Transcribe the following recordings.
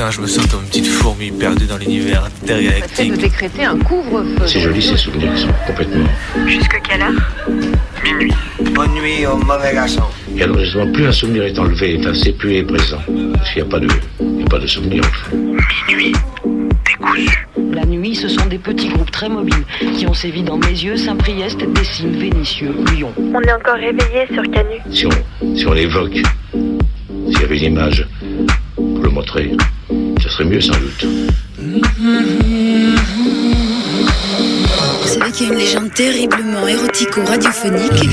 Putain, je me sens comme une petite fourmi perdue dans l'univers intergalactique. de décréter un couvre-feu. C'est joli ces souvenirs, ils sont complètement. Jusque quelle heure? Minuit. Bonne nuit au mauvais garçon. Et alors justement, plus un souvenir est enlevé, enfin, c'est plus est présent. Parce qu'il n'y a pas de, il n'y a pas de souvenir. Minuit. Décousu. La nuit, ce sont des petits groupes très mobiles qui ont sévi dans mes yeux, Saint-Priest, Dessines, Vénitieux, Lyon. On est encore réveillé sur Canu. Si on, si on l'évoque, s'il y avait une image pour le montrer, mieux sans doute. Vous savez qu'il y a une légende terriblement érotico-radiophonique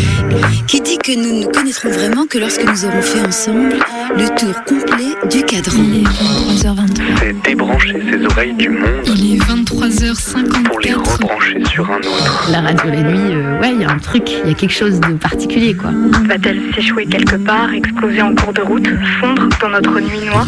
qui dit que nous ne connaîtrons vraiment que lorsque nous aurons fait ensemble le tour complet du cadran. Il est 23h23. C'est débrancher ses oreilles du monde Il est pour les 23h54. rebrancher sur un autre. La radio la nuit, euh, ouais, il y a un truc, il y a quelque chose de particulier, quoi. Va-t-elle s'échouer quelque part, exploser en cours de route, fondre dans notre nuit noire?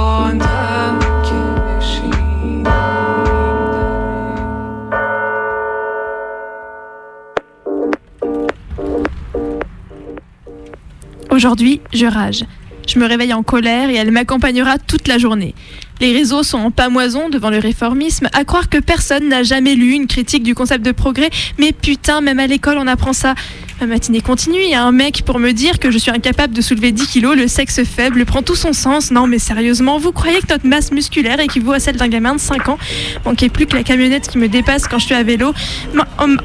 Aujourd'hui, je rage. Je me réveille en colère et elle m'accompagnera toute la journée. Les réseaux sont en pamoison devant le réformisme, à croire que personne n'a jamais lu une critique du concept de progrès, mais putain, même à l'école on apprend ça. Ma matinée continue, il y a un mec pour me dire que je suis incapable de soulever 10 kilos, le sexe faible prend tout son sens. Non mais sérieusement, vous croyez que notre masse musculaire équivaut à celle d'un gamin de 5 ans? Manquait plus que la camionnette qui me dépasse quand je suis à vélo,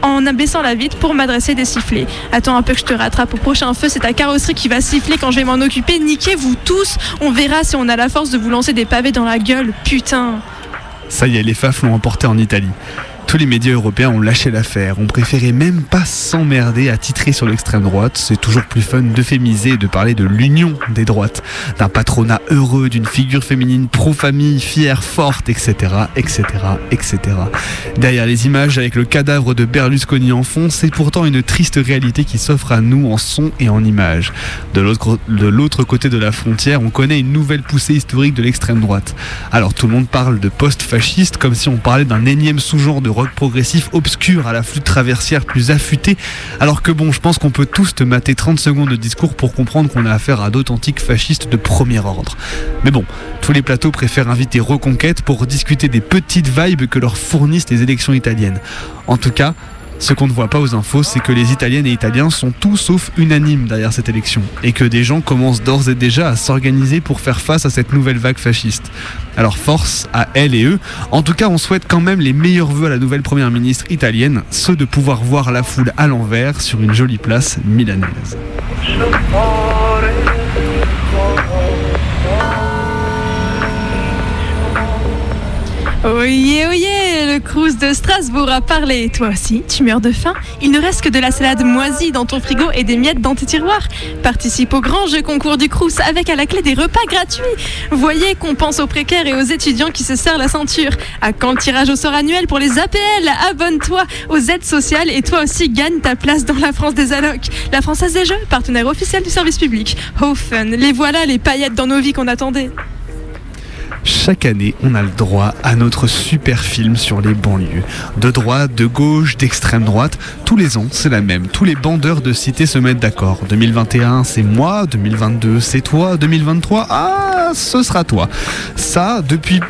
en, abaissant la vitre pour m'adresser des sifflets. Attends un peu que je te rattrape au prochain feu, c'est ta carrosserie qui va siffler quand je vais m'en occuper. Niquez-vous tous, on verra si on a la force de vous lancer des pavés dans la gueule, putain. Ça y est, les FAF l'ont emporté en Italie. Les médias européens ont lâché l'affaire, ont préféré même pas s'emmerder à titrer sur l'extrême droite. C'est toujours plus fun d'euphémiser et de parler de l'union des droites, d'un patronat heureux, d'une figure féminine pro-famille, fière, forte, etc., etc., etc. Derrière les images avec le cadavre de Berlusconi en fond, c'est pourtant une triste réalité qui s'offre à nous en son et en images. De l'autre côté de la frontière, on connaît une nouvelle poussée historique de l'extrême droite. Alors tout le monde parle de post-fasciste comme si on parlait d'un énième sous-genre de progressif obscur à la flûte traversière plus affûtée. Alors que bon, je pense qu'on peut tous te mater 30 secondes de discours pour comprendre qu'on a affaire à d'authentiques fascistes de premier ordre. Mais bon, tous les plateaux préfèrent inviter Reconquête pour discuter des petites vibes que leur fournissent les élections italiennes. En tout cas, ce qu'on ne voit pas aux infos, c'est que les Italiennes et Italiens sont tout sauf unanimes derrière cette élection, et que des gens commencent d'ores et déjà à s'organiser pour faire face à cette nouvelle vague fasciste. Alors force à elles et eux. En tout cas, on souhaite quand même les meilleurs vœux à la nouvelle première ministre italienne, ceux de pouvoir voir la foule à l'envers sur une jolie place milanaise. Le de Strasbourg a parlé. Toi aussi, tu meurs de faim Il ne reste que de la salade moisie dans ton frigo et des miettes dans tes tiroirs. Participe au grand jeu concours du Crous avec à la clé des repas gratuits. Voyez qu'on pense aux précaires et aux étudiants qui se serrent la ceinture. À quand le tirage au sort annuel pour les APL Abonne-toi aux aides sociales et toi aussi gagne ta place dans la France des allocs. La Française des Jeux, partenaire officiel du service public. Oh les voilà les paillettes dans nos vies qu'on attendait. Chaque année, on a le droit à notre super film sur les banlieues. De droite, de gauche, d'extrême droite. Tous les ans, c'est la même. Tous les bandeurs de cité se mettent d'accord. 2021, c'est moi. 2022, c'est toi. 2023, ah, ce sera toi. Ça, depuis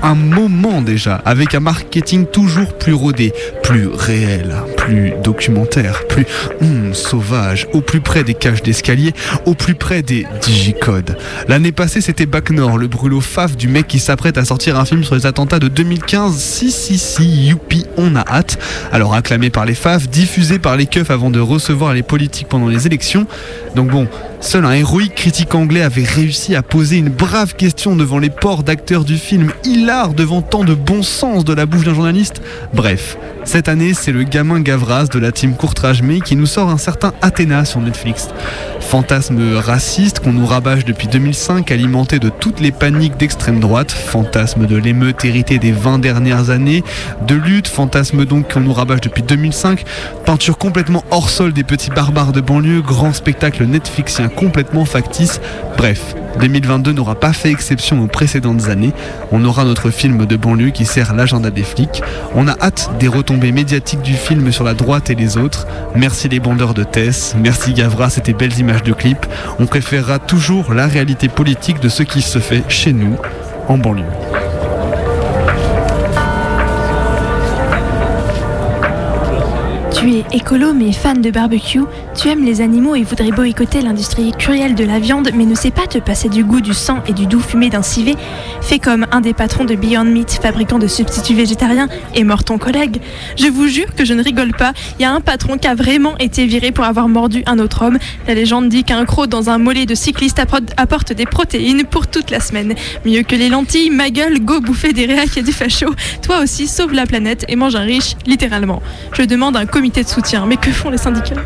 un moment déjà. Avec un marketing toujours plus rodé, plus réel, plus documentaire, plus hum, sauvage, au plus près des cages d'escalier, au plus près des digicodes. L'année passée, c'était Bac Nord, le brûlot faf du mec qui s'apprête à sortir un film sur les attentats de 2015. Si, si, si, youpi, on a hâte. Alors acclamé par les FAF, diffusé par les keufs avant de recevoir les politiques pendant les élections. Donc bon, seul un héroïque critique anglais avait réussi à poser une brave question devant les ports d'acteurs du film, hilar devant tant de bon sens de la bouche d'un journaliste. Bref, cette année, c'est le gamin gamin De la team Courtrage May qui nous sort un certain Athéna sur Netflix. Fantasme raciste qu'on nous rabâche depuis 2005, alimenté de toutes les paniques d'extrême droite, fantasme de l'émeute des 20 dernières années, de lutte, fantasme donc qu'on nous rabâche depuis 2005, peinture complètement hors sol des petits barbares de banlieue, grand spectacle Netflixien complètement factice, bref. 2022 n'aura pas fait exception aux précédentes années. On aura notre film de banlieue qui sert l'agenda des flics. On a hâte des retombées médiatiques du film sur la droite et les autres. Merci les bandeurs de Tess, merci Gavra, c'était belles images de clip. On préférera toujours la réalité politique de ce qui se fait chez nous, en banlieue. Tu es écolo mais fan de barbecue, tu aimes les animaux et voudrais boycotter l'industrie cruelle de la viande mais ne sais pas te passer du goût du sang et du doux fumé d'un civet, fais comme un des patrons de Beyond Meat, fabricant de substituts végétariens, et mort ton collègue. Je vous jure que je ne rigole pas, il y a un patron qui a vraiment été viré pour avoir mordu un autre homme. La légende dit qu'un croc dans un mollet de cycliste apporte des protéines pour toute la semaine. Mieux que les lentilles, ma gueule, go bouffer des réacs et du facho. Toi aussi, sauve la planète et mange un riche, littéralement. Je demande un comité de soutien. Mais que font les syndicats?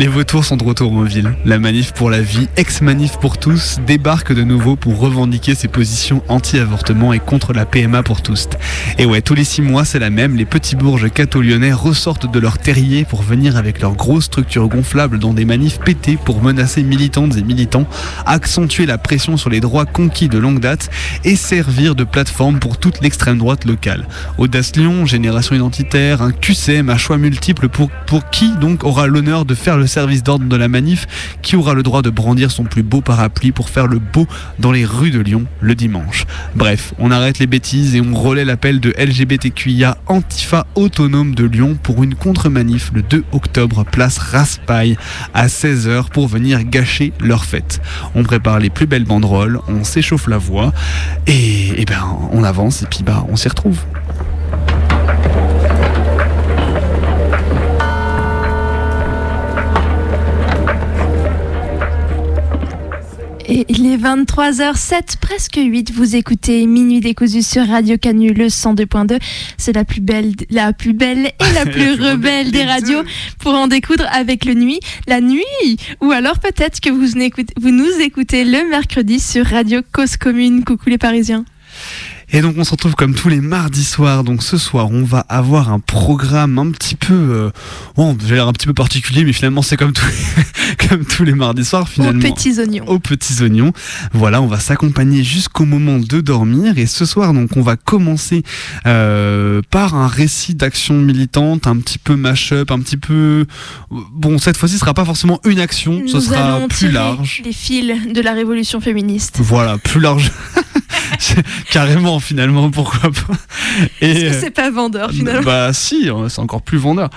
Les vautours sont de retour en ville. La manif pour la vie, ex-manif pour tous, débarque de nouveau pour revendiquer ses positions anti-avortement et contre la PMA pour tous. Et ouais, tous les six mois, c'est la même. Les petits bourges catho-lyonnais ressortent de leur terrier pour venir avec leurs grosses structures gonflables dans des manifs pétés pour menacer militantes et militants, accentuer la pression sur les droits conquis de longue date et servir de plateforme pour toute l'extrême droite locale. Audace Lyon, Génération Identitaire, un QCM à choix multiples pour, pour qui donc aura l'honneur de faire le service d'ordre de la manif qui aura le droit de brandir son plus beau parapluie pour faire le beau dans les rues de Lyon le dimanche. Bref, on arrête les bêtises et on relaie l'appel de LGBTQIA Antifa Autonome de Lyon pour une contre-manif le 2 octobre, place Raspail à 16h pour venir gâcher leur fête. On prépare les plus belles banderoles, on s'échauffe la voix et, et ben on avance et puis bah on s'y retrouve. Et il est 23h07, presque 8. Vous écoutez Minuit décousu sur Radio Canu, le 102.2. C'est la plus belle, la plus belle et la plus rebelle des radios pour en découdre avec le nuit, la nuit. Ou alors peut-être que vous, vous nous écoutez le mercredi sur Radio Cause Commune. Coucou les Parisiens. Et donc on se retrouve comme tous les mardis soirs. Donc ce soir, on va avoir un programme un petit peu, euh, bon, j'ai l'air un petit peu particulier, mais finalement c'est comme tous, les, comme tous les mardis soirs finalement. Aux petits oignons. Aux petits oignons. Voilà, on va s'accompagner jusqu'au moment de dormir. Et ce soir, donc, on va commencer euh, par un récit d'action militante, un petit peu mash-up, un petit peu. Bon, cette fois-ci, ce sera pas forcément une action, ce sera plus large. Les fils de la révolution féministe. Voilà, plus large. Carrément, finalement, pourquoi pas. Est-ce que c'est pas vendeur, finalement? Bah, si, hein, c'est encore plus vendeur.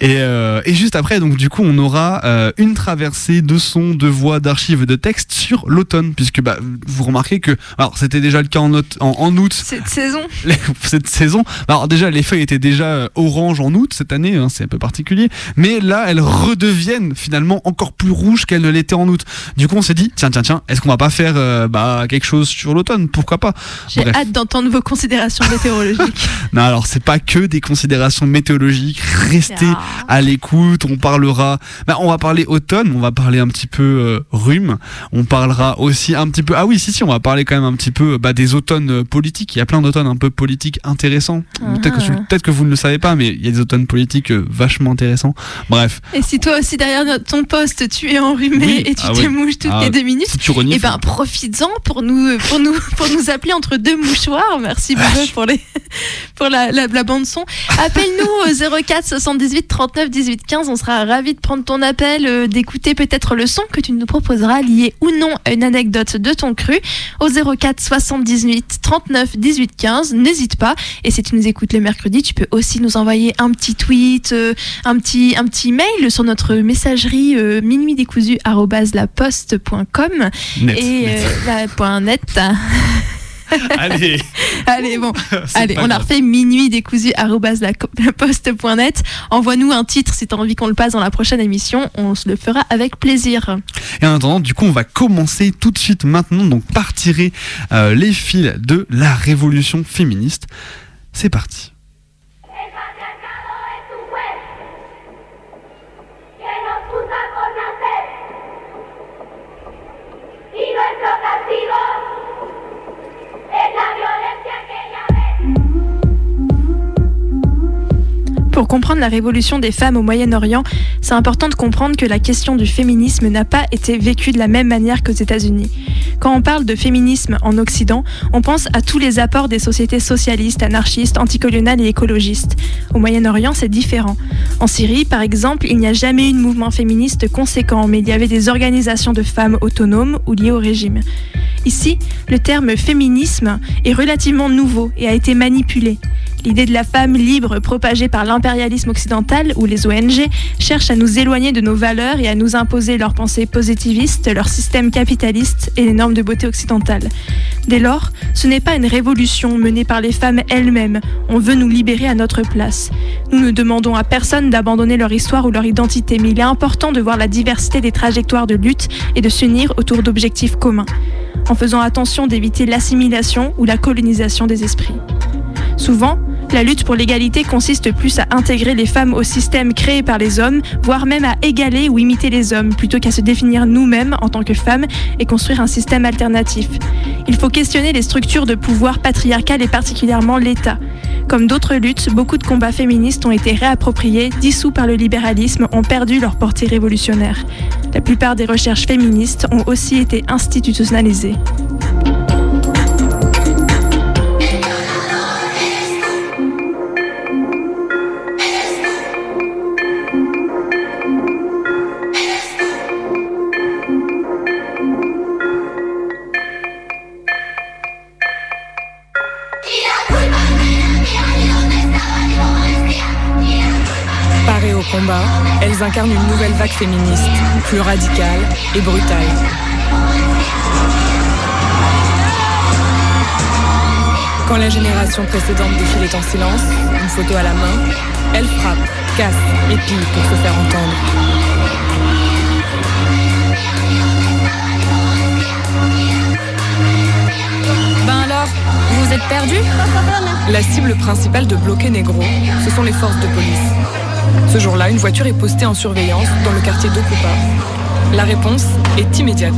Et, euh, et, juste après, donc, du coup, on aura euh, une traversée de sons, de voix, d'archives, de textes sur l'automne, puisque bah, vous remarquez que, alors, c'était déjà le cas en, août. En, en août cette saison. cette saison. Alors, déjà, les feuilles étaient déjà euh, orange en août cette année, hein, c'est un peu particulier. Mais là, elles redeviennent finalement encore plus rouges qu'elles ne l'étaient en août. Du coup, on s'est dit, tiens, tiens, tiens, est-ce qu'on va pas faire euh, bah, quelque chose sur l'automne? Pourquoi pas? J'ai hâte d'entendre vos considérations météorologiques. non, alors c'est pas que des considérations météorologiques. Restez ah. à l'écoute. On parlera. Bah, on va parler automne. On va parler un petit peu euh, rhume. On parlera aussi un petit peu. Ah oui, si si, on va parler quand même un petit peu bah, des automnes euh, politiques. Il y a plein d'automnes un peu politiques intéressants. Peut-être que, Ah. peut que vous ne le savez pas, mais il y a des automnes politiques euh, vachement intéressants. Bref. Et si toi aussi derrière ton poste tu es enrhumé Oui. et tu Ah te oui. mouches toutes Ah, les deux minutes, si tu renifles. et ben profites-en pour nous pour nous pour nous appeler entre deux mouchoirs. Merci beaucoup pour les pour la, la, la bande son. Appelle-nous au 04 78 39 18 15. On sera ravis de prendre ton appel, euh, d'écouter peut-être le son que tu nous proposeras lié ou non à une anecdote de ton cru au 04 78 39 18 15. N'hésite pas. Et si tu nous écoutes le mercredi, tu peux aussi nous envoyer un petit tweet, euh, un petit un petit mail sur notre messagerie euh, minuitdécousu@laposte.com Net, et net. euh, la- point net. Allez. Allez, bon. Allez, on a refait minuit décousu laposte.net. Envoie-nous un titre si tu as envie qu'on le passe dans la prochaine émission. On se le fera avec plaisir. Et en attendant, du coup, on va commencer tout de suite maintenant, donc par tirer euh, les fils de la révolution féministe. C'est parti. Pour comprendre la révolution des femmes au Moyen-Orient, c'est important de comprendre que la question du féminisme n'a pas été vécue de la même manière qu'aux États-Unis. Quand on parle de féminisme en Occident, on pense à tous les apports des sociétés socialistes, anarchistes, anticoloniales et écologistes. Au Moyen-Orient, c'est différent. En Syrie, par exemple, il n'y a jamais eu de mouvement féministe conséquent, mais il y avait des organisations de femmes autonomes ou liées au régime. Ici, le terme féminisme est relativement nouveau et a été manipulé. L'idée de la femme libre propagée par l'impérialisme occidental ou les ONG cherche à nous éloigner de nos valeurs et à nous imposer leurs pensées positivistes, leur système capitaliste et les normes de beauté occidentales. Dès lors, ce n'est pas une révolution menée par les femmes elles-mêmes, on veut nous libérer à notre place. Nous ne demandons à personne d'abandonner leur histoire ou leur identité, mais il est important de voir la diversité des trajectoires de lutte et de s'unir autour d'objectifs communs, en faisant attention d'éviter l'assimilation ou la colonisation des esprits. Souvent, la lutte pour l'égalité consiste plus à intégrer les femmes au système créé par les hommes, voire même à égaler ou imiter les hommes, plutôt qu'à se définir nous-mêmes en tant que femmes et construire un système alternatif. Il faut questionner les structures de pouvoir patriarcal et particulièrement l'État. Comme d'autres luttes, beaucoup de combats féministes ont été réappropriés, dissous par le libéralisme, ont perdu leur portée révolutionnaire. La plupart des recherches féministes ont aussi été institutionnalisées. Elles incarnent une nouvelle vague féministe, plus radicale et brutale. Quand la génération précédente défilait en silence, une photo à la main, elles frappent, cassent et pillent pour se faire entendre. Ben alors, vous êtes perdu La cible principale de Bloqué Négro, ce sont les forces de police. Ce jour-là, une voiture est postée en surveillance dans le quartier d'Okupa. La réponse est immédiate.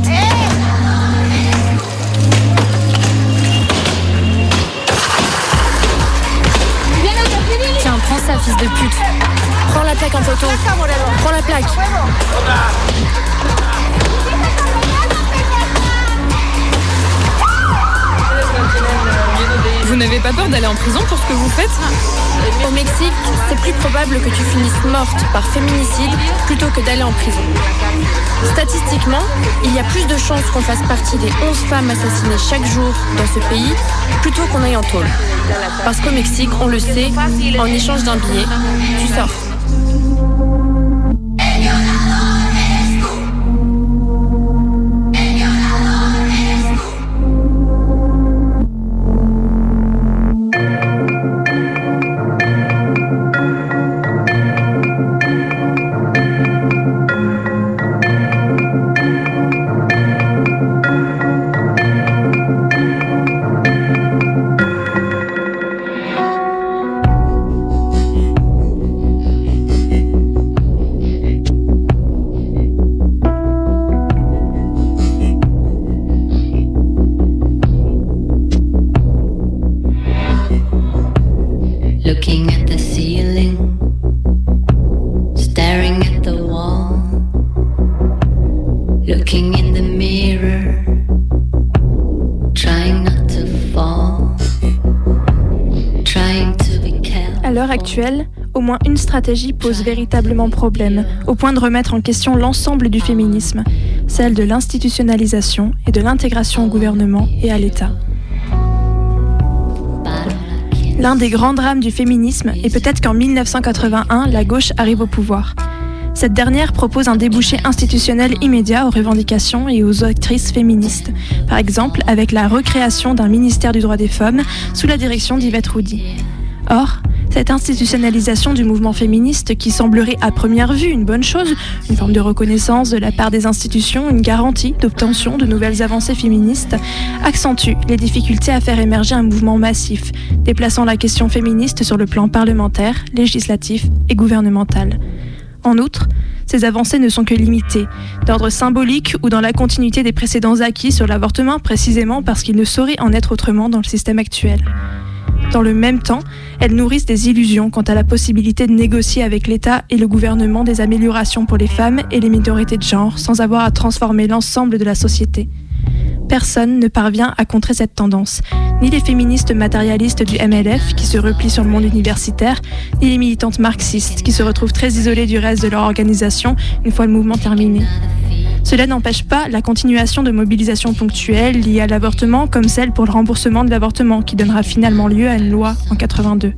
Tiens, prends ça, fils de pute. Prends la plaque en photo. Prends la plaque. Vous n'avez pas peur d'aller en prison pour ce que vous faites Au Mexique, c'est plus probable que tu finisses morte par féminicide plutôt que d'aller en prison. Statistiquement, il y a plus de chances qu'on fasse partie des 11 femmes assassinées chaque jour dans ce pays plutôt qu'on aille en tôle. Parce qu'au Mexique, on le sait, en échange d'un billet, tu sors. Au moins une stratégie pose véritablement problème, au point de remettre en question l'ensemble du féminisme, celle de l'institutionnalisation et de l'intégration au gouvernement et à l'État. L'un des grands drames du féminisme est peut-être qu'en 1981, la gauche arrive au pouvoir. Cette dernière propose un débouché institutionnel immédiat aux revendications et aux actrices féministes, par exemple avec la recréation d'un ministère du droit des femmes sous la direction d'Yvette Roudy. Or, cette institutionnalisation du mouvement féministe, qui semblerait à première vue une bonne chose, une forme de reconnaissance de la part des institutions, une garantie d'obtention de nouvelles avancées féministes, accentue les difficultés à faire émerger un mouvement massif, déplaçant la question féministe sur le plan parlementaire, législatif et gouvernemental. En outre, ces avancées ne sont que limitées, d'ordre symbolique ou dans la continuité des précédents acquis sur l'avortement précisément parce qu'il ne saurait en être autrement dans le système actuel. Dans le même temps, elles nourrissent des illusions quant à la possibilité de négocier avec l'État et le gouvernement des améliorations pour les femmes et les minorités de genre sans avoir à transformer l'ensemble de la société. Personne ne parvient à contrer cette tendance, ni les féministes matérialistes du MLF qui se replient sur le monde universitaire, ni les militantes marxistes qui se retrouvent très isolées du reste de leur organisation une fois le mouvement terminé. Cela n'empêche pas la continuation de mobilisations ponctuelles liées à l'avortement, comme celle pour le remboursement de l'avortement, qui donnera finalement lieu à une loi en 82.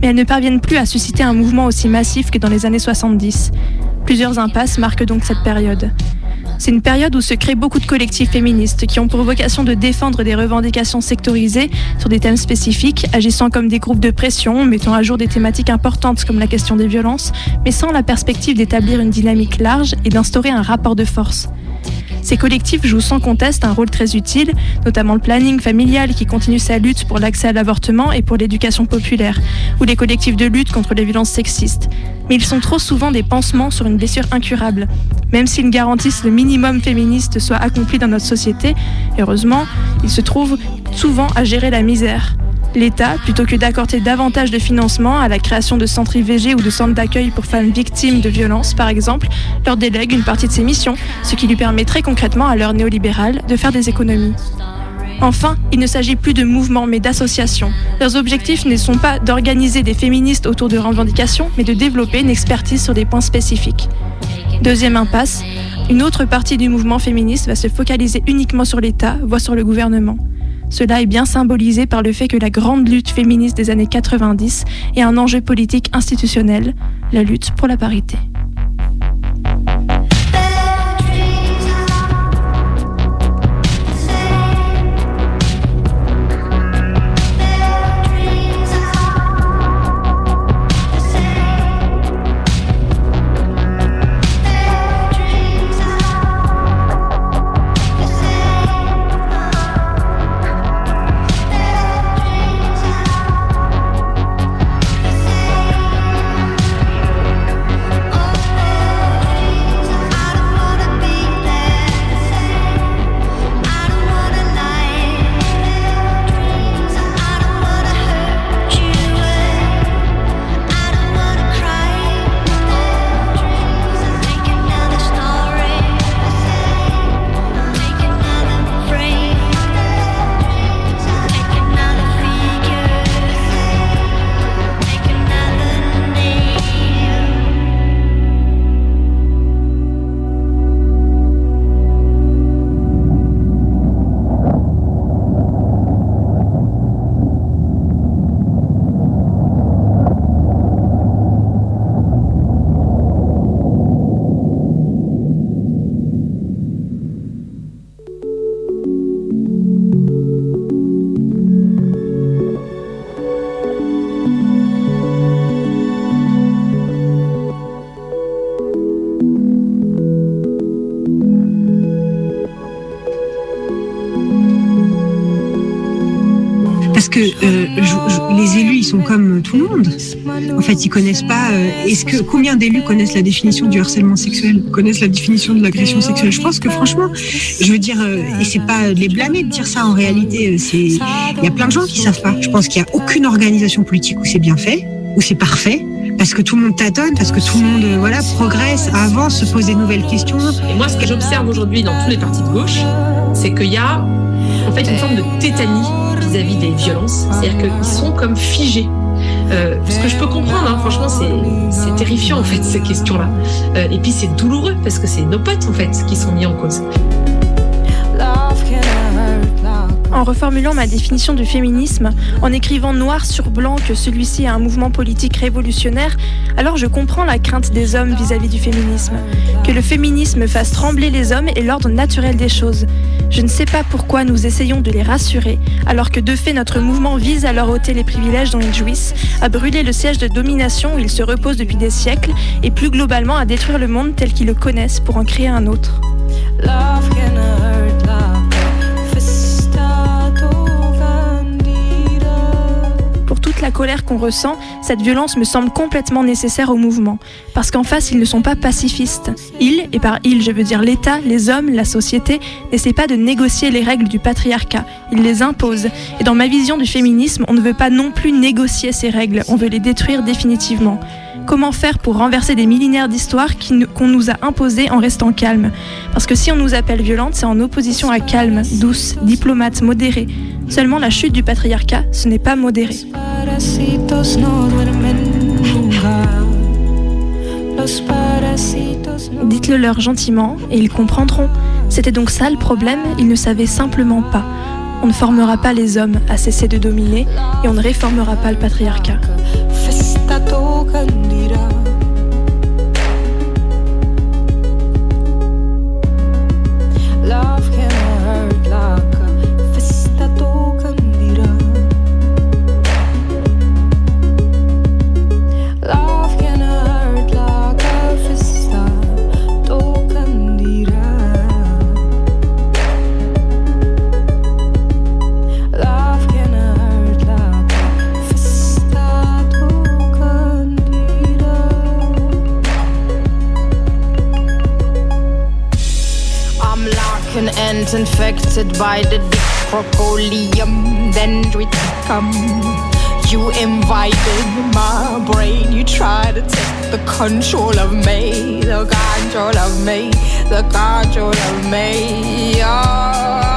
Mais elles ne parviennent plus à susciter un mouvement aussi massif que dans les années 70. Plusieurs impasses marquent donc cette période. C'est une période où se créent beaucoup de collectifs féministes qui ont pour vocation de défendre des revendications sectorisées sur des thèmes spécifiques, agissant comme des groupes de pression, mettant à jour des thématiques importantes comme la question des violences, mais sans la perspective d'établir une dynamique large et d'instaurer un rapport de force. Ces collectifs jouent sans conteste un rôle très utile, notamment le planning familial qui continue sa lutte pour l'accès à l'avortement et pour l'éducation populaire, ou les collectifs de lutte contre les violences sexistes. Mais ils sont trop souvent des pansements sur une blessure incurable. Même s'ils garantissent le minimum féministe soit accompli dans notre société, heureusement, ils se trouvent souvent à gérer la misère. L'État, plutôt que d'accorder davantage de financement à la création de centres IVG ou de centres d'accueil pour femmes victimes de violences, par exemple, leur délègue une partie de ses missions, ce qui lui permet très concrètement à l'heure néolibérale de faire des économies. Enfin, il ne s'agit plus de mouvements mais d'associations. Leurs objectifs ne sont pas d'organiser des féministes autour de revendications, mais de développer une expertise sur des points spécifiques. Deuxième impasse, une autre partie du mouvement féministe va se focaliser uniquement sur l'État, voire sur le gouvernement. Cela est bien symbolisé par le fait que la grande lutte féministe des années 90 est un enjeu politique institutionnel, la lutte pour la parité. Fait, ils connaissent pas. euh, Est-ce que combien d'élus connaissent la définition du harcèlement sexuel, connaissent la définition de l'agression sexuelle? Je pense que franchement, je veux dire, euh, et c'est pas de les blâmer de dire ça. En réalité, euh, c'est il y a plein de gens qui savent pas. Je pense qu'il y a aucune organisation politique où c'est bien fait, où c'est parfait. Parce que tout le monde tâtonne, parce que tout le monde euh, voilà progresse, avance, se pose des nouvelles questions. Et moi, ce que j'observe aujourd'hui dans tous les partis de gauche, c'est qu'il y a en fait une forme de tétanie vis-à-vis des violences. C'est-à-dire qu'ils sont comme figés. Euh, ce que je peux comprendre, hein, franchement, c'est terrifiant en fait ces questions-là. Euh, et puis c'est douloureux parce que c'est nos potes en fait qui sont mis en cause. En reformulant ma définition du féminisme, en écrivant noir sur blanc que celui-ci est un mouvement politique révolutionnaire, alors je comprends la crainte des hommes vis-à-vis du féminisme. Que le féminisme fasse trembler les hommes est l'ordre naturel des choses. Je ne sais pas pourquoi nous essayons de les rassurer, alors que de fait notre mouvement vise à leur ôter les privilèges dont ils jouissent, à brûler le siège de domination où ils se reposent depuis des siècles, et plus globalement à détruire le monde tel qu'ils le connaissent pour en créer un autre. La colère qu'on ressent, cette violence me semble complètement nécessaire au mouvement. Parce qu'en face, ils ne sont pas pacifistes. Ils, et par ils je veux dire l'État, les hommes, la société, n'essaient pas de négocier les règles du patriarcat. Ils les imposent. Et dans ma vision du féminisme, on ne veut pas non plus négocier ces règles, on veut les détruire définitivement. Comment faire pour renverser des millénaires d'histoire qu'on nous a imposées en restant calme Parce que si on nous appelle violente, c'est en opposition à calme, douce, diplomate, modérée. Seulement la chute du patriarcat, ce n'est pas modéré. Dites-le leur gentiment et ils comprendront. C'était donc ça le problème, ils ne savaient simplement pas. On ne formera pas les hommes à cesser de dominer et on ne réformera pas le patriarcat. By the crocolium dendriticum. You invited my brain, you tried to take the control of me, the control of me, the control of me. Oh,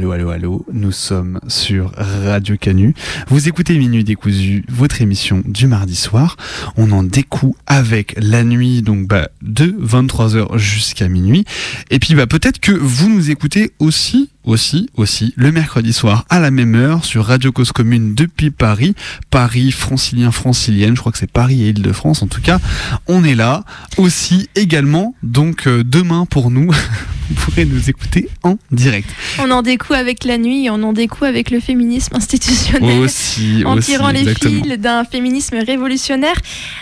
Allô, allô, allô, nous sommes sur Radio Canu. Vous écoutez Minuit décousu, votre émission du mardi soir. On en découe avec la nuit, donc bah, de 23h jusqu'à minuit. Et puis bah, peut-être que vous nous écoutez aussi, aussi, aussi, le mercredi soir à la même heure sur Radio Cause Commune depuis Paris. Paris, francilien, francilienne, je crois que c'est Paris et Île-de-France en tout cas. On est là aussi également, donc euh, demain pour nous, vous pourrez nous écouter en direct. On en découle avec la nuit on en découle avec le féminisme institutionnel. Aussi, en aussi, tirant les exactement. fils d'un féminisme révolutionnaire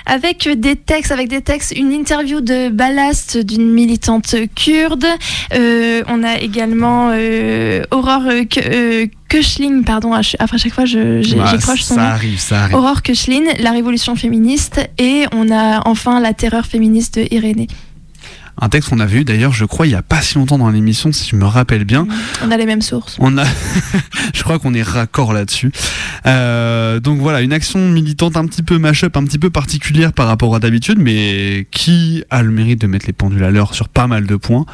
avec des textes, avec des textes, une interview de Ballast d'une militante kurde. Euh, on a également euh, euh, Ke- euh, Köchling, pardon, à après chaque fois j'écroche son ça nom. arrive, ça arrive. Aurore Köchlin, la révolution féministe, et on a enfin la terreur féministe de Irénée. Un texte qu'on a vu d'ailleurs, je crois, il y a pas si longtemps dans l'émission, si je me rappelle bien. On a les mêmes sources. On a, je crois qu'on est raccord là-dessus. Euh, donc voilà, une action militante un petit peu mash-up, un petit peu particulière par rapport à d'habitude, mais qui a le mérite de mettre les pendules à l'heure sur pas mal de points.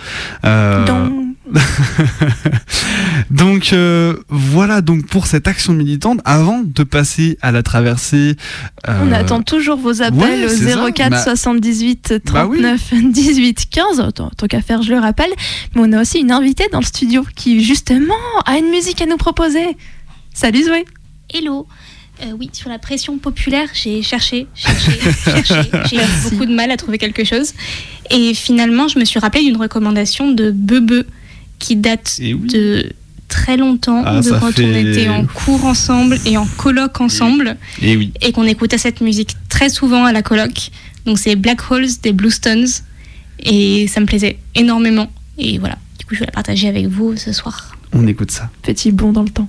Euh, donc euh, voilà donc pour cette action militante. Avant de passer à la traversée, euh, on attend toujours vos appels ouais, c'est ça. au 04 Bah- 78 Bah oui. 39 18 15. Tant, tant qu'à faire, je le rappelle. Mais on a aussi une invitée dans le studio qui, justement, a une musique à nous proposer. Salut Zoé. Hello. Euh, oui, sur la pression populaire, j'ai cherché, cherché, cherché. J'ai eu beaucoup de mal à trouver quelque chose. Et finalement, je me suis rappelé d'une recommandation de Bebe qui date de très longtemps, Ah, de quand on fait- était en cours ensemble et en colloque ensemble, Et oui. et qu'on écoutait cette musique très souvent à la colloque. Donc c'est Black Holes des Blue Stones, et ça me plaisait énormément. Et voilà, du coup je vais la partager avec vous ce soir. On écoute ça. Petit bond dans le temps.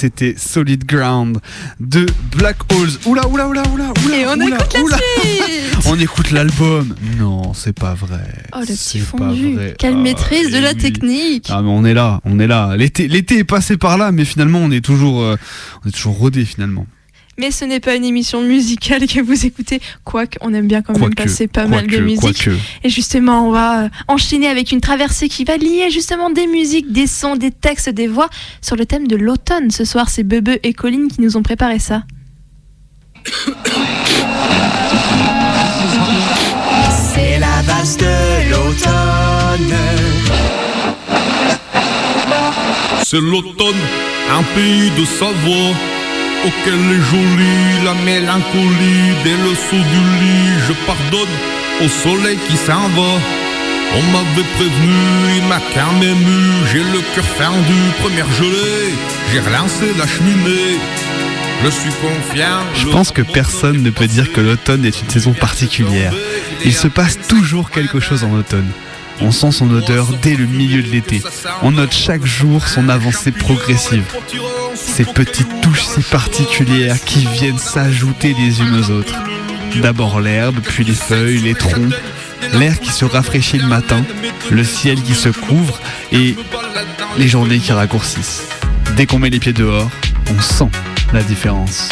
C'était Solid Ground de Black Holes. Oula, oula, oula, oula, oula. Et on oula, écoute la oula. On écoute l'album. Non, c'est pas vrai. Oh, le petit fondu. Quelle Ah, maîtrise de eh la oui. technique. Ah mais on est là, on est là. L'été, l'été est passé par là, mais finalement on est toujours, euh, on est toujours rodé finalement. Mais ce n'est pas une émission musicale que vous écoutez, quoique on aime bien quand même Quoique, passer pas mal de musique. quoique. Et justement, on va euh, enchaîner avec une traversée qui va lier justement des musiques, des sons, des textes, des voix sur le thème de l'automne. Ce soir, c'est Bebe et Colline qui nous ont préparé ça. C'est la valse de l'automne. C'est l'automne, un pays de Savoie, auquel est jolie la mélancolie. Dès le saut du lit, je pardonne au soleil qui s'en va. On m'avait prévenu, il m'a quand même eu. J'ai le cœur fendu, première gelée. J'ai relancé la cheminée. Je suis confiant. Je pense que personne ne peut dire que l'automne est une saison particulière. Il se passe toujours quelque chose en automne. On sent son odeur dès le milieu de l'été. On note chaque jour son avancée progressive. Ces petites touches si particulières qui viennent s'ajouter les unes aux autres. D'abord l'herbe, puis les feuilles, les troncs, l'air qui se rafraîchit le matin, le ciel qui se couvre et les journées qui raccourcissent. Dès qu'on met les pieds dehors, on sent la différence.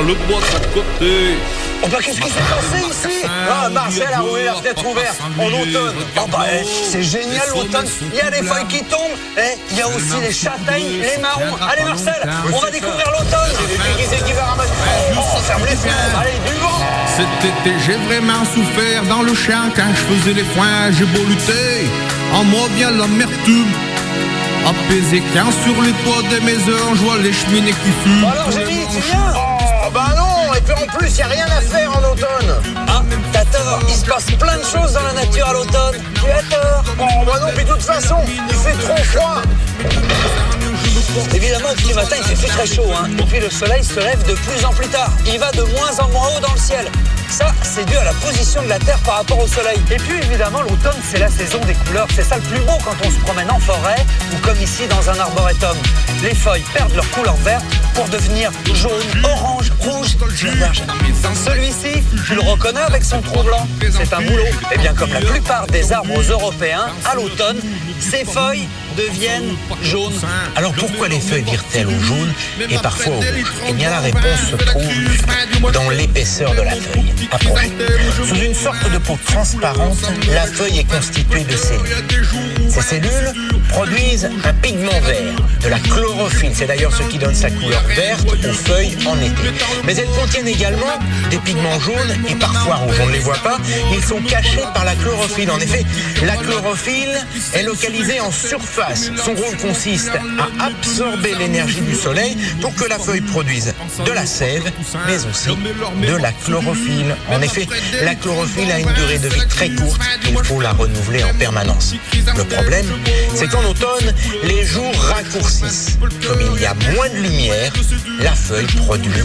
Par le bois d'à côté. Oh bah qu'est-ce qui s'est passé ici Ah Marcel a roulé la fenêtre ouverte en automne. Oh bah eh, c'est génial l'automne. Il y a des feuilles qui tombent. Eh, il y a aussi les châtaignes, les marrons. Allez Marcel, on va découvrir l'automne. Qui va ramasser Oh, on ferme les fenêtres. Allez, du vent. Cet été, j'ai vraiment souffert dans le champ quand je faisais les foins. J'ai beau lutter, en moi vient l'amertume. Apaisé quand sur les toits des maisons, je vois les cheminées qui fument. Alors j'ai dit, tu en plus, il n'y a rien à faire en automne. Ah, t'as tort, il se passe plein de choses dans la nature à l'automne. Tu as tort. Oh bah non, puis de toute façon, il fait trop froid. Évidemment, petit matin, il fait très chaud. Hein. Et puis le soleil se lève de plus en plus tard. Il va de moins en moins haut dans le ciel. Ça, c'est dû à la position de la Terre par rapport au soleil. Et puis évidemment, l'automne, c'est la saison des couleurs. C'est ça le plus beau quand on se promène en forêt ou comme ici dans un arboretum. Les feuilles perdent leur couleur verte pour devenir jaune, orange, rouge. Celui-ci, tu le reconnais avec son trou blanc C'est un boulot. Et bien comme la plupart des arbres européens, à l'automne, ces feuilles deviennent jaunes. Alors pourquoi les feuilles virent-elles au jaune et parfois au rouge Eh bien la réponse se trouve dans l'épaisseur de la feuille. Sous une sorte de peau transparente, la feuille est constituée de cellules. Ces cellules produisent un pigment vert, de la chlorophylle. C'est d'ailleurs ce qui donne sa couleur verte aux feuilles en été. Mais elles contiennent également des pigments jaunes et parfois rouges. On ne les voit pas, ils sont cachés par la chlorophylle. En effet, la chlorophylle est localisée en surface. Son rôle consiste à absorber l'énergie du soleil pour que la feuille produise de la sève, mais aussi de la chlorophylle. En effet, la chlorophylle a une durée de vie très courte. Il faut la renouveler en permanence. Le problème, c'est qu'en automne, les jours raccourcissent. Comme il y a moins de lumière, la feuille produit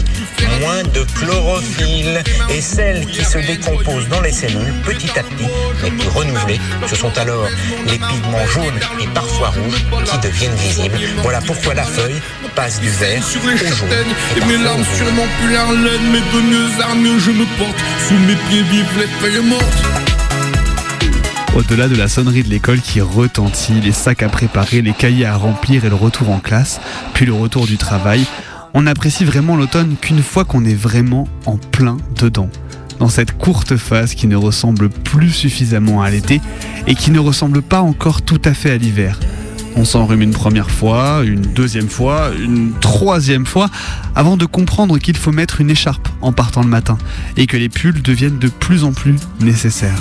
moins de chlorophylle. Et celle qui se décompose dans les cellules, petit à petit, n'est plus renouvelée. Ce sont alors les pigments jaunes et parfois rouges qui deviennent visibles. Voilà pourquoi la feuille passe du vert au jaune. et mes larmes sur mon pull mieux je me porte. Sous mes pieds. Au-delà de la sonnerie de l'école qui retentit, les sacs à préparer, les cahiers à remplir et le retour en classe, puis le retour du travail, on apprécie vraiment l'automne qu'une fois qu'on est vraiment en plein dedans. Dans cette courte phase qui ne ressemble plus suffisamment à l'été et qui ne ressemble pas encore tout à fait à l'hiver. On s'enrhume une première fois, une deuxième fois, une troisième fois, avant de comprendre qu'il faut mettre une écharpe en partant le matin et que les pulls deviennent de plus en plus nécessaires.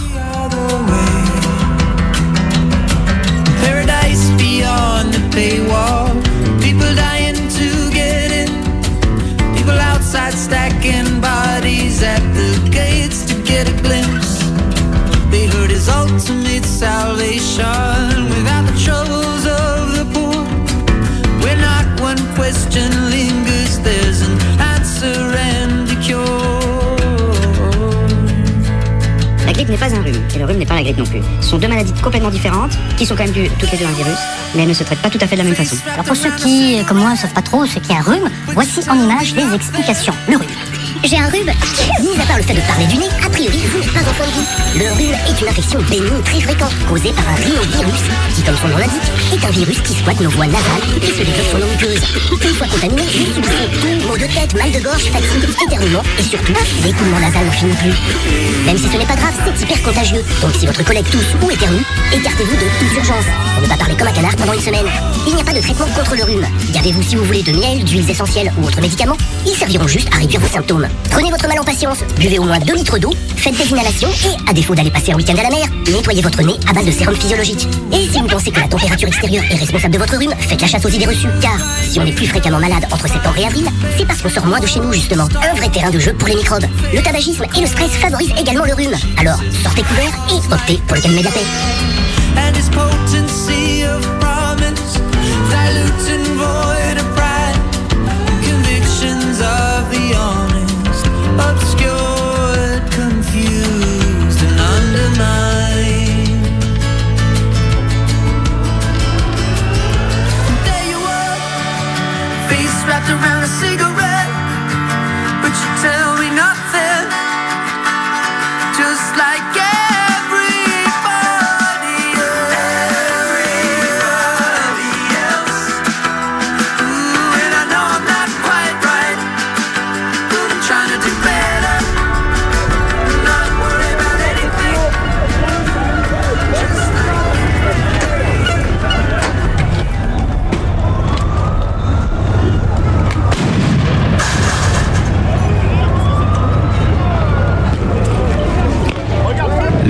N'est pas un rhume, et le rhume n'est pas la grippe non plus. Ce sont deux maladies complètement différentes, qui sont quand même dues toutes les deux un virus, mais elles ne se traitent pas tout à fait de la même façon. Alors pour ceux qui, comme moi, ne savent pas trop ce qu'est un rhume, voici en image les explications. Le rhume. J'ai un rhume. Mis à part le fait de parler du nez, a priori, vous n'êtes pas en forme vie. Le rhume est une infection bénigne très fréquente, causée par un rhinovirus, qui, comme son nom l'indique, est un virus qui squatte nos voies nasales et se développe sur nos muqueuses. Une fois contaminé, vous subissez maux de tête, mal de gorge, fatigue, éternuement et surtout, l'écoulement nasal n'en finit plus. Même si ce n'est pas grave, c'est hyper contagieux. Donc si votre collègue tousse ou éternue, écartez-vous de toute urgence. Pour ne pas parler comme un canard pendant une semaine. Il n'y a pas de traitement contre le rhume. Gardez-vous si vous voulez de miel, d'huiles essentielles ou autres médicaments. Ils serviront juste à réduire vos symptômes. Prenez votre mal en patience, buvez au moins 2 litres d'eau, faites des inhalations et, à défaut d'aller passer un week-end à la mer, nettoyez votre nez à base de sérum physiologique. Et si vous pensez que la température extérieure est responsable de votre rhume, faites la chasse aux idées reçues. Car si on est plus fréquemment malade entre septembre et avril, c'est parce qu'on sort moins de chez nous justement. Un vrai terrain de jeu pour les microbes. Le tabagisme et le stress favorisent également le rhume. Alors, sortez couvert et optez pour le calme de la paix. Wrapped around a cigarette,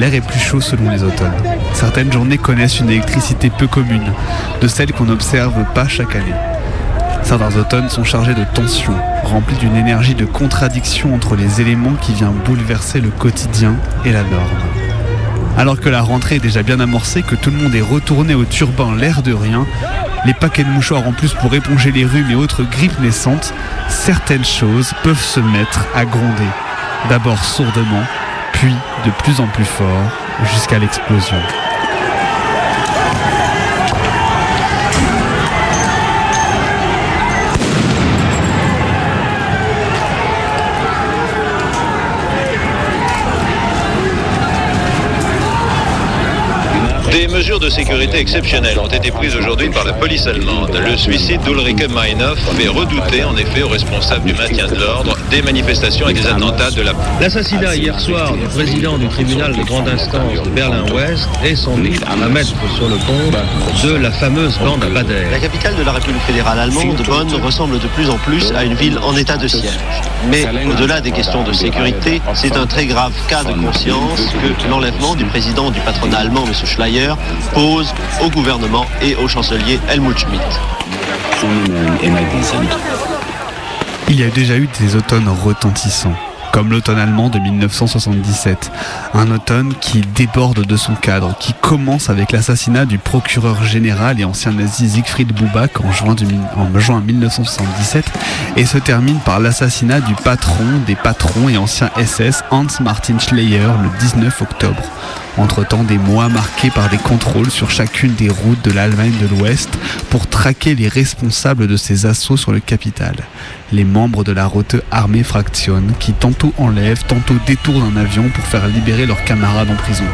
L'air est plus chaud selon les automnes. Certaines journées connaissent une électricité peu commune, de celles qu'on n'observe pas chaque année. Certains automnes sont chargés de tensions, remplis d'une énergie de contradiction entre les éléments qui vient bouleverser le quotidien et la norme. Alors que la rentrée est déjà bien amorcée, que tout le monde est retourné au turbin l'air de rien, les paquets de mouchoirs en plus pour éponger les rhumes et autres grippes naissantes, certaines choses peuvent se mettre à gronder. D'abord sourdement, puis de plus en plus fort, jusqu'à l'explosion. De sécurité exceptionnelles ont été prises aujourd'hui par la police allemande. Le suicide d'Ulrike Meinhof fait redouter en effet aux responsables du maintien de l'ordre des manifestations et des attentats de la... L'assassinat hier soir du président du tribunal de grande instance de Berlin-Ouest est sans doute à mettre sur le compte de la fameuse bande à Bader. La capitale de la République fédérale allemande, Bonn, ressemble de plus en plus à une ville en état de siège. Mais au-delà des questions de sécurité, c'est un très grave cas de conscience que l'enlèvement du président du patronat allemand, M. Schleyer, pose au gouvernement et au chancelier Helmut Schmidt. Il y a déjà eu des automnes retentissants, comme l'automne allemand de 1977. Un automne qui déborde de son cadre, qui commence avec l'assassinat du procureur général et ancien nazi Siegfried Buback en juin, en juin 1977 et se termine par l'assassinat du patron des patrons et ancien SS Hans Martin Schleyer le 19 octobre. Entre-temps, des mois marqués par des contrôles sur chacune des routes de l'Allemagne de l'Ouest pour traquer les responsables de ces assauts sur le capital. Les membres de la Rote Armée Fraction qui tantôt enlèvent, tantôt détournent un avion pour faire libérer leurs camarades en prison.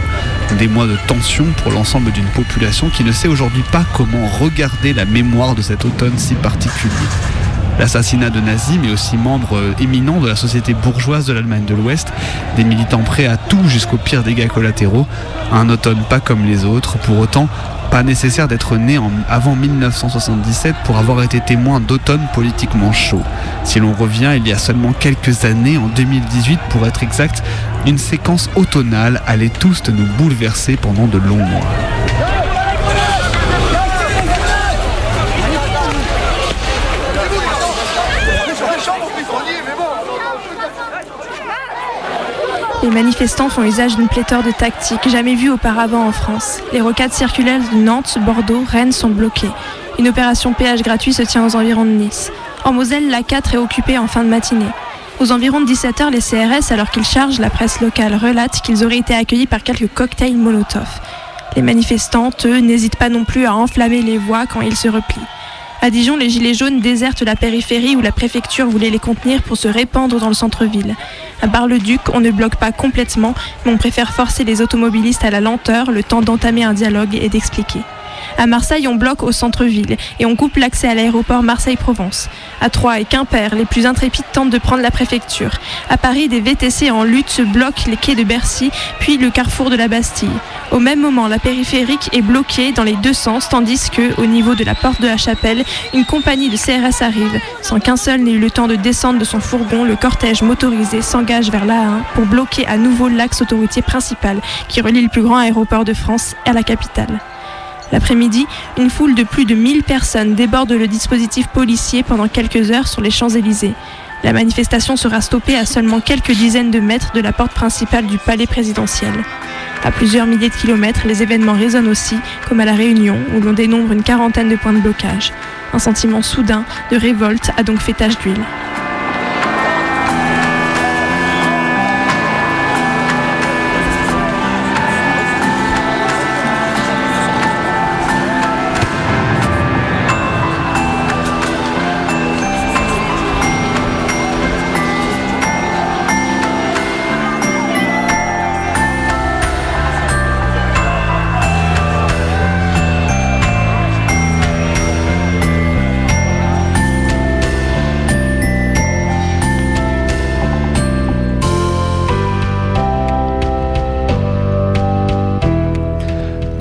Des mois de tension pour l'ensemble d'une population qui ne sait aujourd'hui pas comment regarder la mémoire de cet automne si particulier. L'assassinat de nazis, mais aussi membres euh, éminents de la société bourgeoise de l'Allemagne de l'Ouest, des militants prêts à tout jusqu'aux pires dégâts collatéraux, un automne pas comme les autres, pour autant pas nécessaire d'être né avant 1977 pour avoir été témoin d'automne politiquement chaud. Si l'on revient il y a seulement quelques années, en 2018 pour être exact, une séquence automnale allait tous nous bouleverser pendant de longs mois. Les manifestants font usage d'une pléthore de tactiques jamais vues auparavant en France. Les rocades circulaires de Nantes, Bordeaux, Rennes sont bloquées. Une opération péage gratuit se tient aux environs de Nice. En Moselle, la 4 est occupée en fin de matinée. Aux environs de 17h, les CRS, alors qu'ils chargent, la presse locale relate qu'ils auraient été accueillis par quelques cocktails Molotov. Les manifestants, eux, n'hésitent pas non plus à enflammer les voies quand ils se replient. À Dijon, les Gilets jaunes désertent la périphérie où la préfecture voulait les contenir pour se répandre dans le centre-ville. À Bar-le-Duc, on ne bloque pas complètement, mais on préfère forcer les automobilistes à la lenteur, le temps d'entamer un dialogue et d'expliquer. À Marseille, on bloque au centre-ville et on coupe l'accès à l'aéroport Marseille-Provence. À Troyes et Quimper, les plus intrépides tentent de prendre la préfecture. À Paris, des VTC en lutte bloquent les quais de Bercy, puis le carrefour de la Bastille. Au même moment, la périphérique est bloquée dans les deux sens, tandis que, au niveau de la porte de la chapelle, une compagnie de CRS arrive. Sans qu'un seul n'ait eu le temps de descendre de son fourgon, le cortège motorisé s'engage vers l'A1 pour bloquer à nouveau l'axe autoroutier principal qui relie le plus grand aéroport de France à la capitale. L'après-midi, une foule de plus de 1000 personnes déborde le dispositif policier pendant quelques heures sur les Champs-Élysées. La manifestation sera stoppée à seulement quelques dizaines de mètres de la porte principale du palais présidentiel. À plusieurs milliers de kilomètres, les événements résonnent aussi, comme à La Réunion, où l'on dénombre une quarantaine de points de blocage. Un sentiment soudain de révolte a donc fait tache d'huile.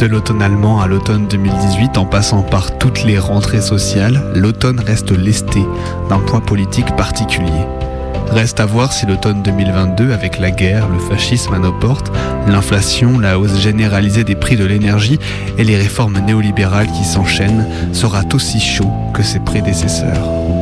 De l'automne allemand à l'automne 2018, en passant par toutes les rentrées sociales, l'automne reste lesté d'un point politique particulier. Reste à voir si l'automne 2022, avec la guerre, le fascisme à nos portes, l'inflation, la hausse généralisée des prix de l'énergie et les réformes néolibérales qui s'enchaînent, sera aussi chaud que ses prédécesseurs.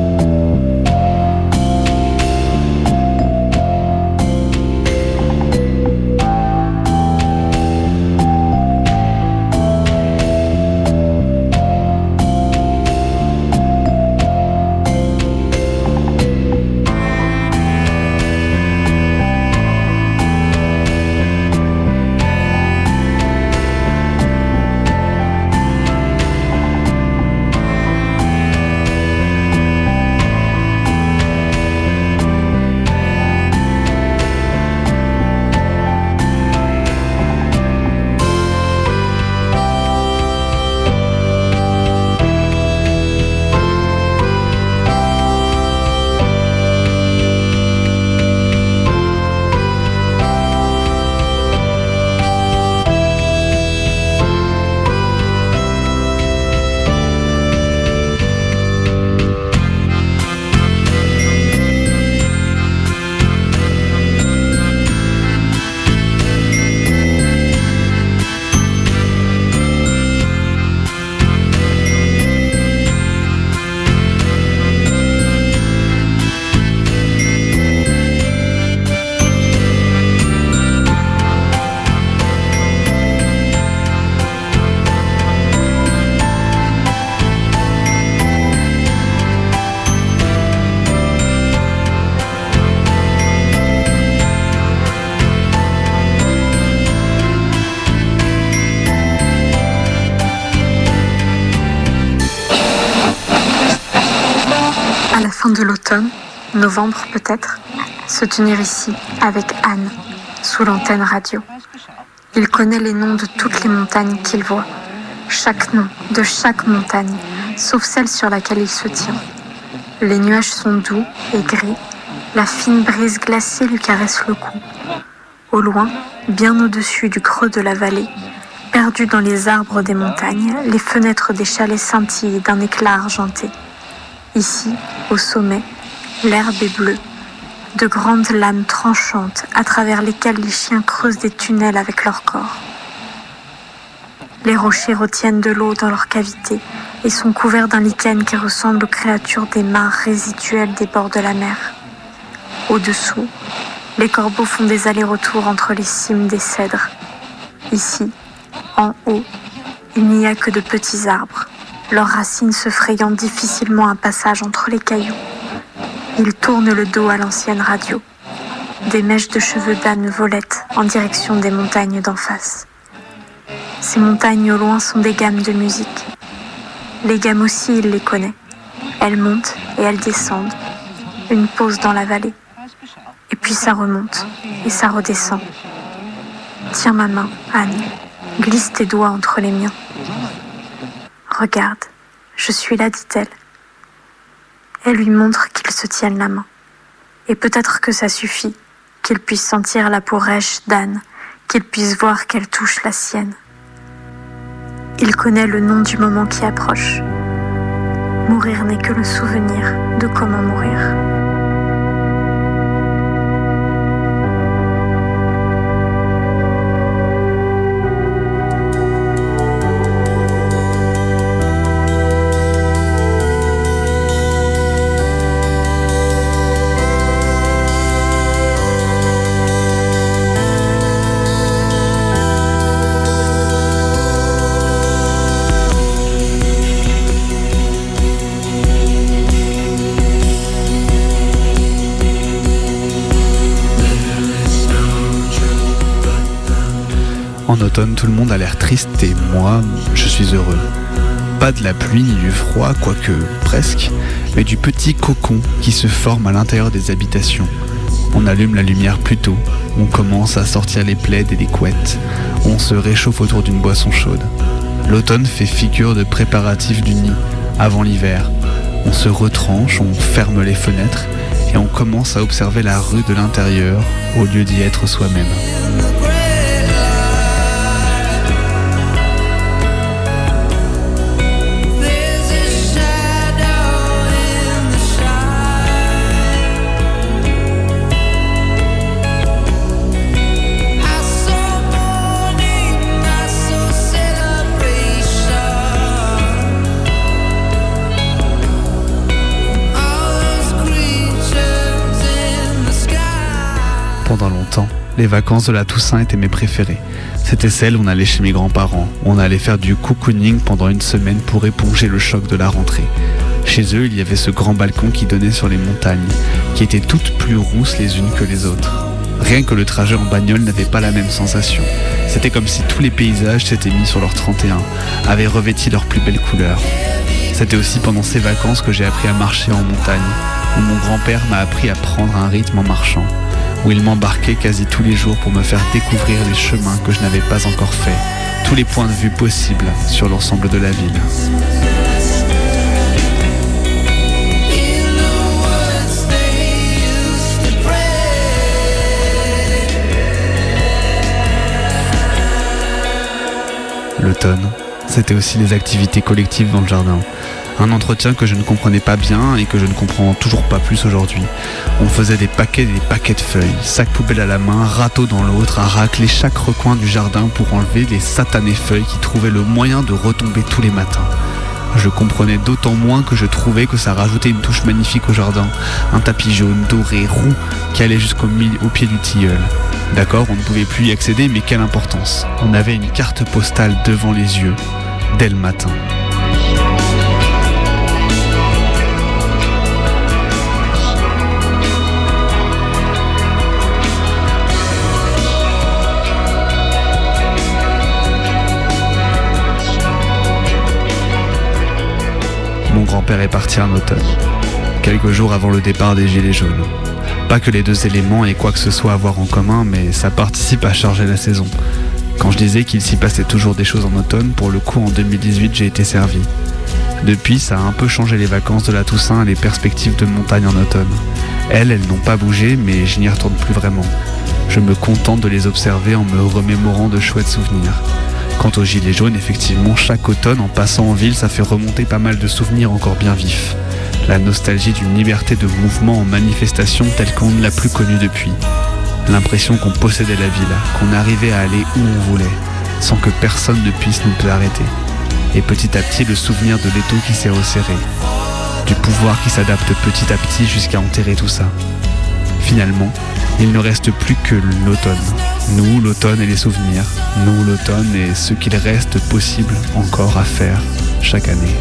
Novembre peut-être, se tenir ici avec Anne, sous l'antenne radio. Il connaît les noms de toutes les montagnes qu'il voit, chaque nom de chaque montagne, sauf celle sur laquelle il se tient. Les nuages sont doux et gris, la fine brise glacée lui caresse le cou. Au loin, bien au-dessus du creux de la vallée, perdu dans les arbres des montagnes, les fenêtres des chalets scintillent d'un éclat argenté. Ici, au sommet, l'herbe est bleue, de grandes lames tranchantes à travers lesquelles les chiens creusent des tunnels avec leur corps. Les rochers retiennent de l'eau dans leurs cavités et sont couverts d'un lichen qui ressemble aux créatures des mares résiduelles des bords de la mer. Au-dessous, les corbeaux font des allers-retours entre les cimes des cèdres. Ici, en haut, il n'y a que de petits arbres, leurs racines se frayant difficilement un passage entre les cailloux. Ils tournent le dos à l'ancienne radio. Des mèches de cheveux d'âne volettent en direction des montagnes d'en face. Ces montagnes au loin sont des gammes de musique. Les gammes aussi, il les connaît. Elles montent et elles descendent. Une pause dans la vallée. Et puis ça remonte et ça redescend. Tiens ma main, Anne. Glisse tes doigts entre les miens. Regarde, je suis là, dit-elle. Elle lui montre qu'ils se tiennent la main. Et peut-être que ça suffit, qu'il puisse sentir la peau rêche d'Anne, qu'il puisse voir qu'elle touche la sienne. Il connaît le nom du moment qui approche. Mourir n'est que le souvenir de comment mourir. Tout le monde a l'air triste et moi, je suis heureux. Pas de la pluie ni du froid, quoique presque, mais du petit cocon qui se forme à l'intérieur des habitations. On allume la lumière plus tôt, on commence à sortir les plaids et les couettes, on se réchauffe autour d'une boisson chaude. L'automne fait figure de préparatif du nid, avant l'hiver. On se retranche, on ferme les fenêtres et on commence à observer la rue de l'intérieur au lieu d'y être soi-même. Les vacances de la Toussaint étaient mes préférées. C'était celles où on allait chez mes grands-parents, où on allait faire du cocooning pendant une semaine pour éponger le choc de la rentrée. Chez eux, il y avait ce grand balcon qui donnait sur les montagnes, qui étaient toutes plus rousses les unes que les autres. Rien que le trajet en bagnole n'avait pas la même sensation. C'était comme si tous les paysages s'étaient mis sur leur 31, avaient revêti leurs plus belles couleurs. C'était aussi pendant ces vacances que j'ai appris à marcher en montagne, où mon grand-père m'a appris à prendre un rythme en marchant, où il m'embarquait quasi tous les jours pour me faire découvrir les chemins que je n'avais pas encore faits, tous les points de vue possibles sur l'ensemble de la ville. L'automne, c'était aussi les activités collectives dans le jardin. Un entretien que je ne comprenais pas bien et que je ne comprends toujours pas plus aujourd'hui. On faisait des paquets et des paquets de feuilles, sac poubelle à la main, râteau dans l'autre, à racler chaque recoin du jardin pour enlever les satanées feuilles qui trouvaient le moyen de retomber tous les matins. Je comprenais d'autant moins que je trouvais que ça rajoutait une touche magnifique au jardin. Un tapis jaune, doré, roux, qui allait jusqu'au au pied du tilleul. D'accord, on ne pouvait plus y accéder, mais quelle importance. On avait une carte postale devant les yeux, dès le matin. Est parti en automne, quelques jours avant le départ des Gilets jaunes. Pas que les deux éléments aient quoi que ce soit à voir en commun, mais ça participe à charger la saison. Quand je disais qu'il s'y passait toujours des choses en automne, pour le coup en 2018 j'ai été servi. Depuis, ça a un peu changé les vacances de la Toussaint et les perspectives de montagne en automne. Elles, elles n'ont pas bougé, mais je n'y retourne plus vraiment. Je me contente de les observer en me remémorant de chouettes souvenirs. Quant aux gilets jaunes, effectivement, chaque automne, en passant en ville, ça fait remonter pas mal de souvenirs encore bien vifs. La nostalgie d'une liberté de mouvement en manifestation telle qu'on ne l'a plus connue depuis. L'impression qu'on possédait la ville, qu'on arrivait à aller où on voulait, sans que personne ne puisse nous arrêter. Et petit à petit, le souvenir de l'étau qui s'est resserré. Du pouvoir qui s'adapte petit à petit jusqu'à enterrer tout ça. Finalement, il ne reste plus que l'automne. Nous, l'automne et les souvenirs. Nous, l'automne et ce qu'il reste possible encore à faire chaque année.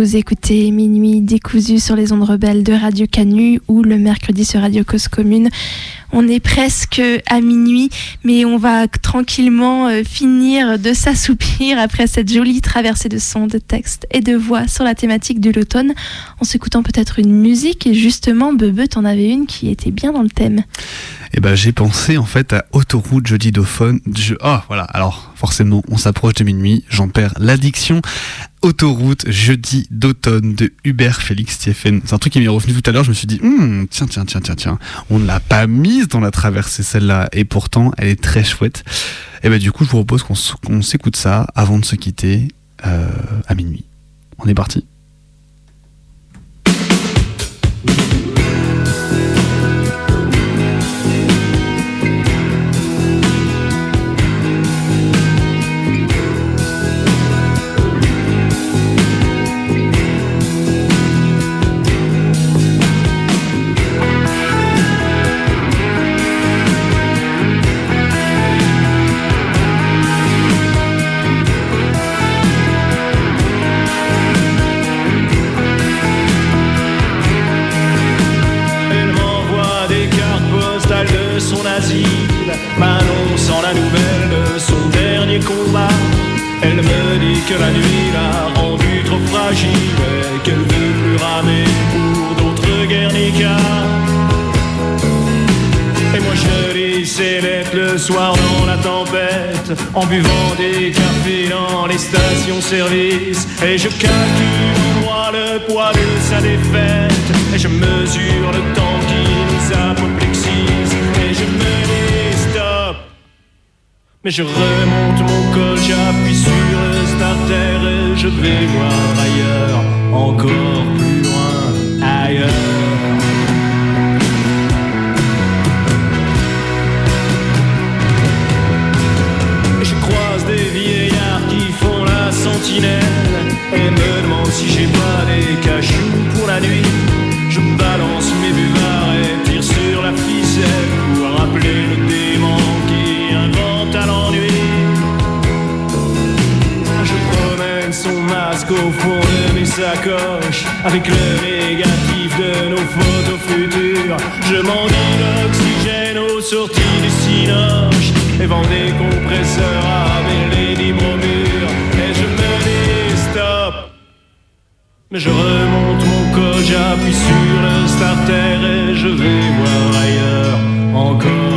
Vous écoutez Minuit décousu sur les ondes rebelles de Radio Canu ou le mercredi sur Radio Cause Commune. On est presque à minuit, mais on va tranquillement euh, finir de s'assoupir après cette jolie traversée de sons, de textes et de voix sur la thématique de l'automne, en s'écoutant peut-être une musique. Et justement, Bebe, t'en avais une qui était bien dans le thème. Et ben j'ai pensé en fait à Autoroute Jeudi d'Ophone. Je... Ah voilà, alors forcément on s'approche de minuit, j'en perds l'addiction. Autoroute Jeudi d'automne de Hubert Félix Stieffen. C'est un truc qui m'est revenu tout à l'heure, je me suis dit, Hmm, tiens, tiens, tiens, tiens, tiens, on ne l'a pas mise dans la traversée celle-là, et pourtant elle est très chouette. Et ben du coup je vous propose qu'on s'écoute ça avant de se quitter euh, à minuit. On est parti. D'autres Guernica. je lis ces lettres le soir dans la tempête, en buvant des cafés dans les stations-service, et je calcule en droit le poids de sa défaite, et je mesure le temps qui nous apoplexise, et je me dis stop. Mais je remonte mon col, j'appuie sur le starter et je vais voir ailleurs, encore plus loin, ailleurs. Si j'ai pas des cachous pour la nuit. Je balance mes buvards et tire sur la ficelle pour rappeler le démon qui invente à l'ennui. Je promène son masque au fond de mes sacoches avec le négatif de nos photos futures. Je m'en dis l'oxygène aux sorties du cinoche et vends des compresseurs avec les libres Mais je remonte mon col, j'appuie sur le starter et je vais voir ailleurs, encore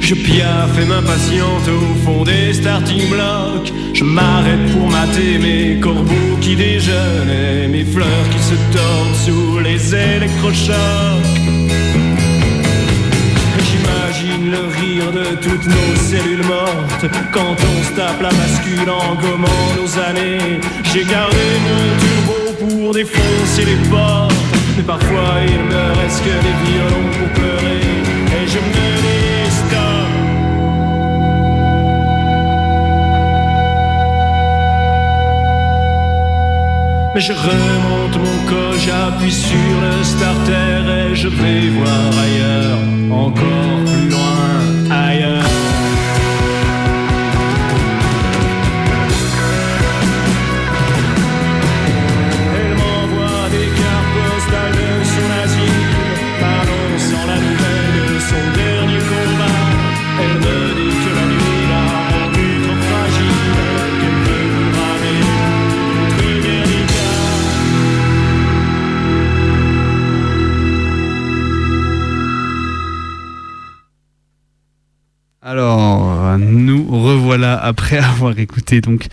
Je piaffe et m'impatiente au fond des starting blocks. Je m'arrête pour mater mes corbeaux qui déjeunent et mes fleurs qui se tordent sous les électrochocs. J'imagine le rire de toutes nos cellules mortes quand on se tape la bascule en gommant nos années. J'ai gardé mon turbo pour défoncer les portes, mais parfois il me reste que des violons pour pleurer. Et je me dis. Mais je remonte mon col, j'appuie sur le starter et je vais voir ailleurs, encore plus loin, ailleurs. Après avoir écouté donc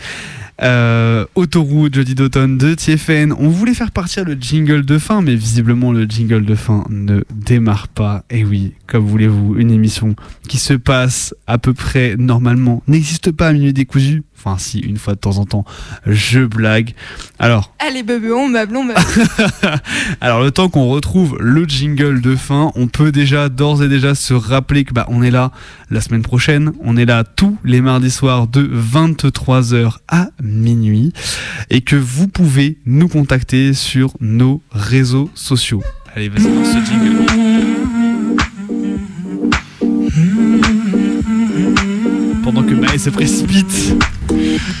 euh, Autoroute Jeudi d'automne de TFN. On voulait faire partir le jingle de fin, mais visiblement le jingle de fin ne démarre pas. Et oui, comme voulez-vous, une émission qui se passe à peu près normalement n'existe pas à minuit décousu. Enfin, si, une fois de temps en temps, je blague. Alors, Allez, bébé, on meuble, on meuble. alors le temps qu'on retrouve le jingle de fin, on peut déjà d'ores et déjà se rappeler que bah on est là la semaine prochaine, on est là tous les mardis soirs de 23h à minuit et que vous pouvez nous contacter sur nos réseaux sociaux. Allez, vas-y dans ce jingle. Pendant que Maë se précipite.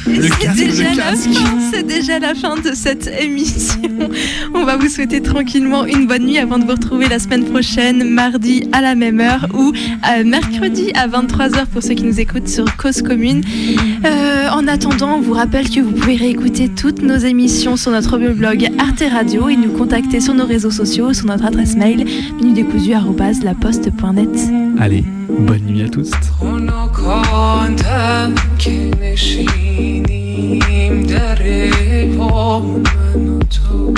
C'est déjà le la casque. fin, c'est déjà la fin de cette émission. On va vous souhaiter tranquillement une bonne nuit avant de vous retrouver la semaine prochaine, mardi à la même heure ou euh, mercredi à 23h pour ceux qui nous écoutent sur Cause Commune. Euh, en attendant, on vous rappelle que vous pouvez réécouter toutes nos émissions sur notre blog Arte Radio et nous contacter sur nos réseaux sociaux, sur notre adresse mail minutdécousu@laposte.net. Allez, bonne nuit à tous. نشینیم در پا من و تو.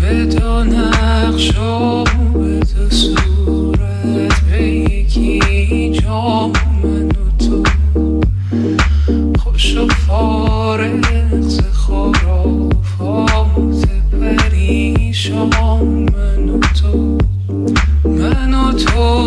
به دو نقش و به دو صورت به یکی جا من و تو. خوش و فارغ ز خرافات پریشان من و تو. من و تو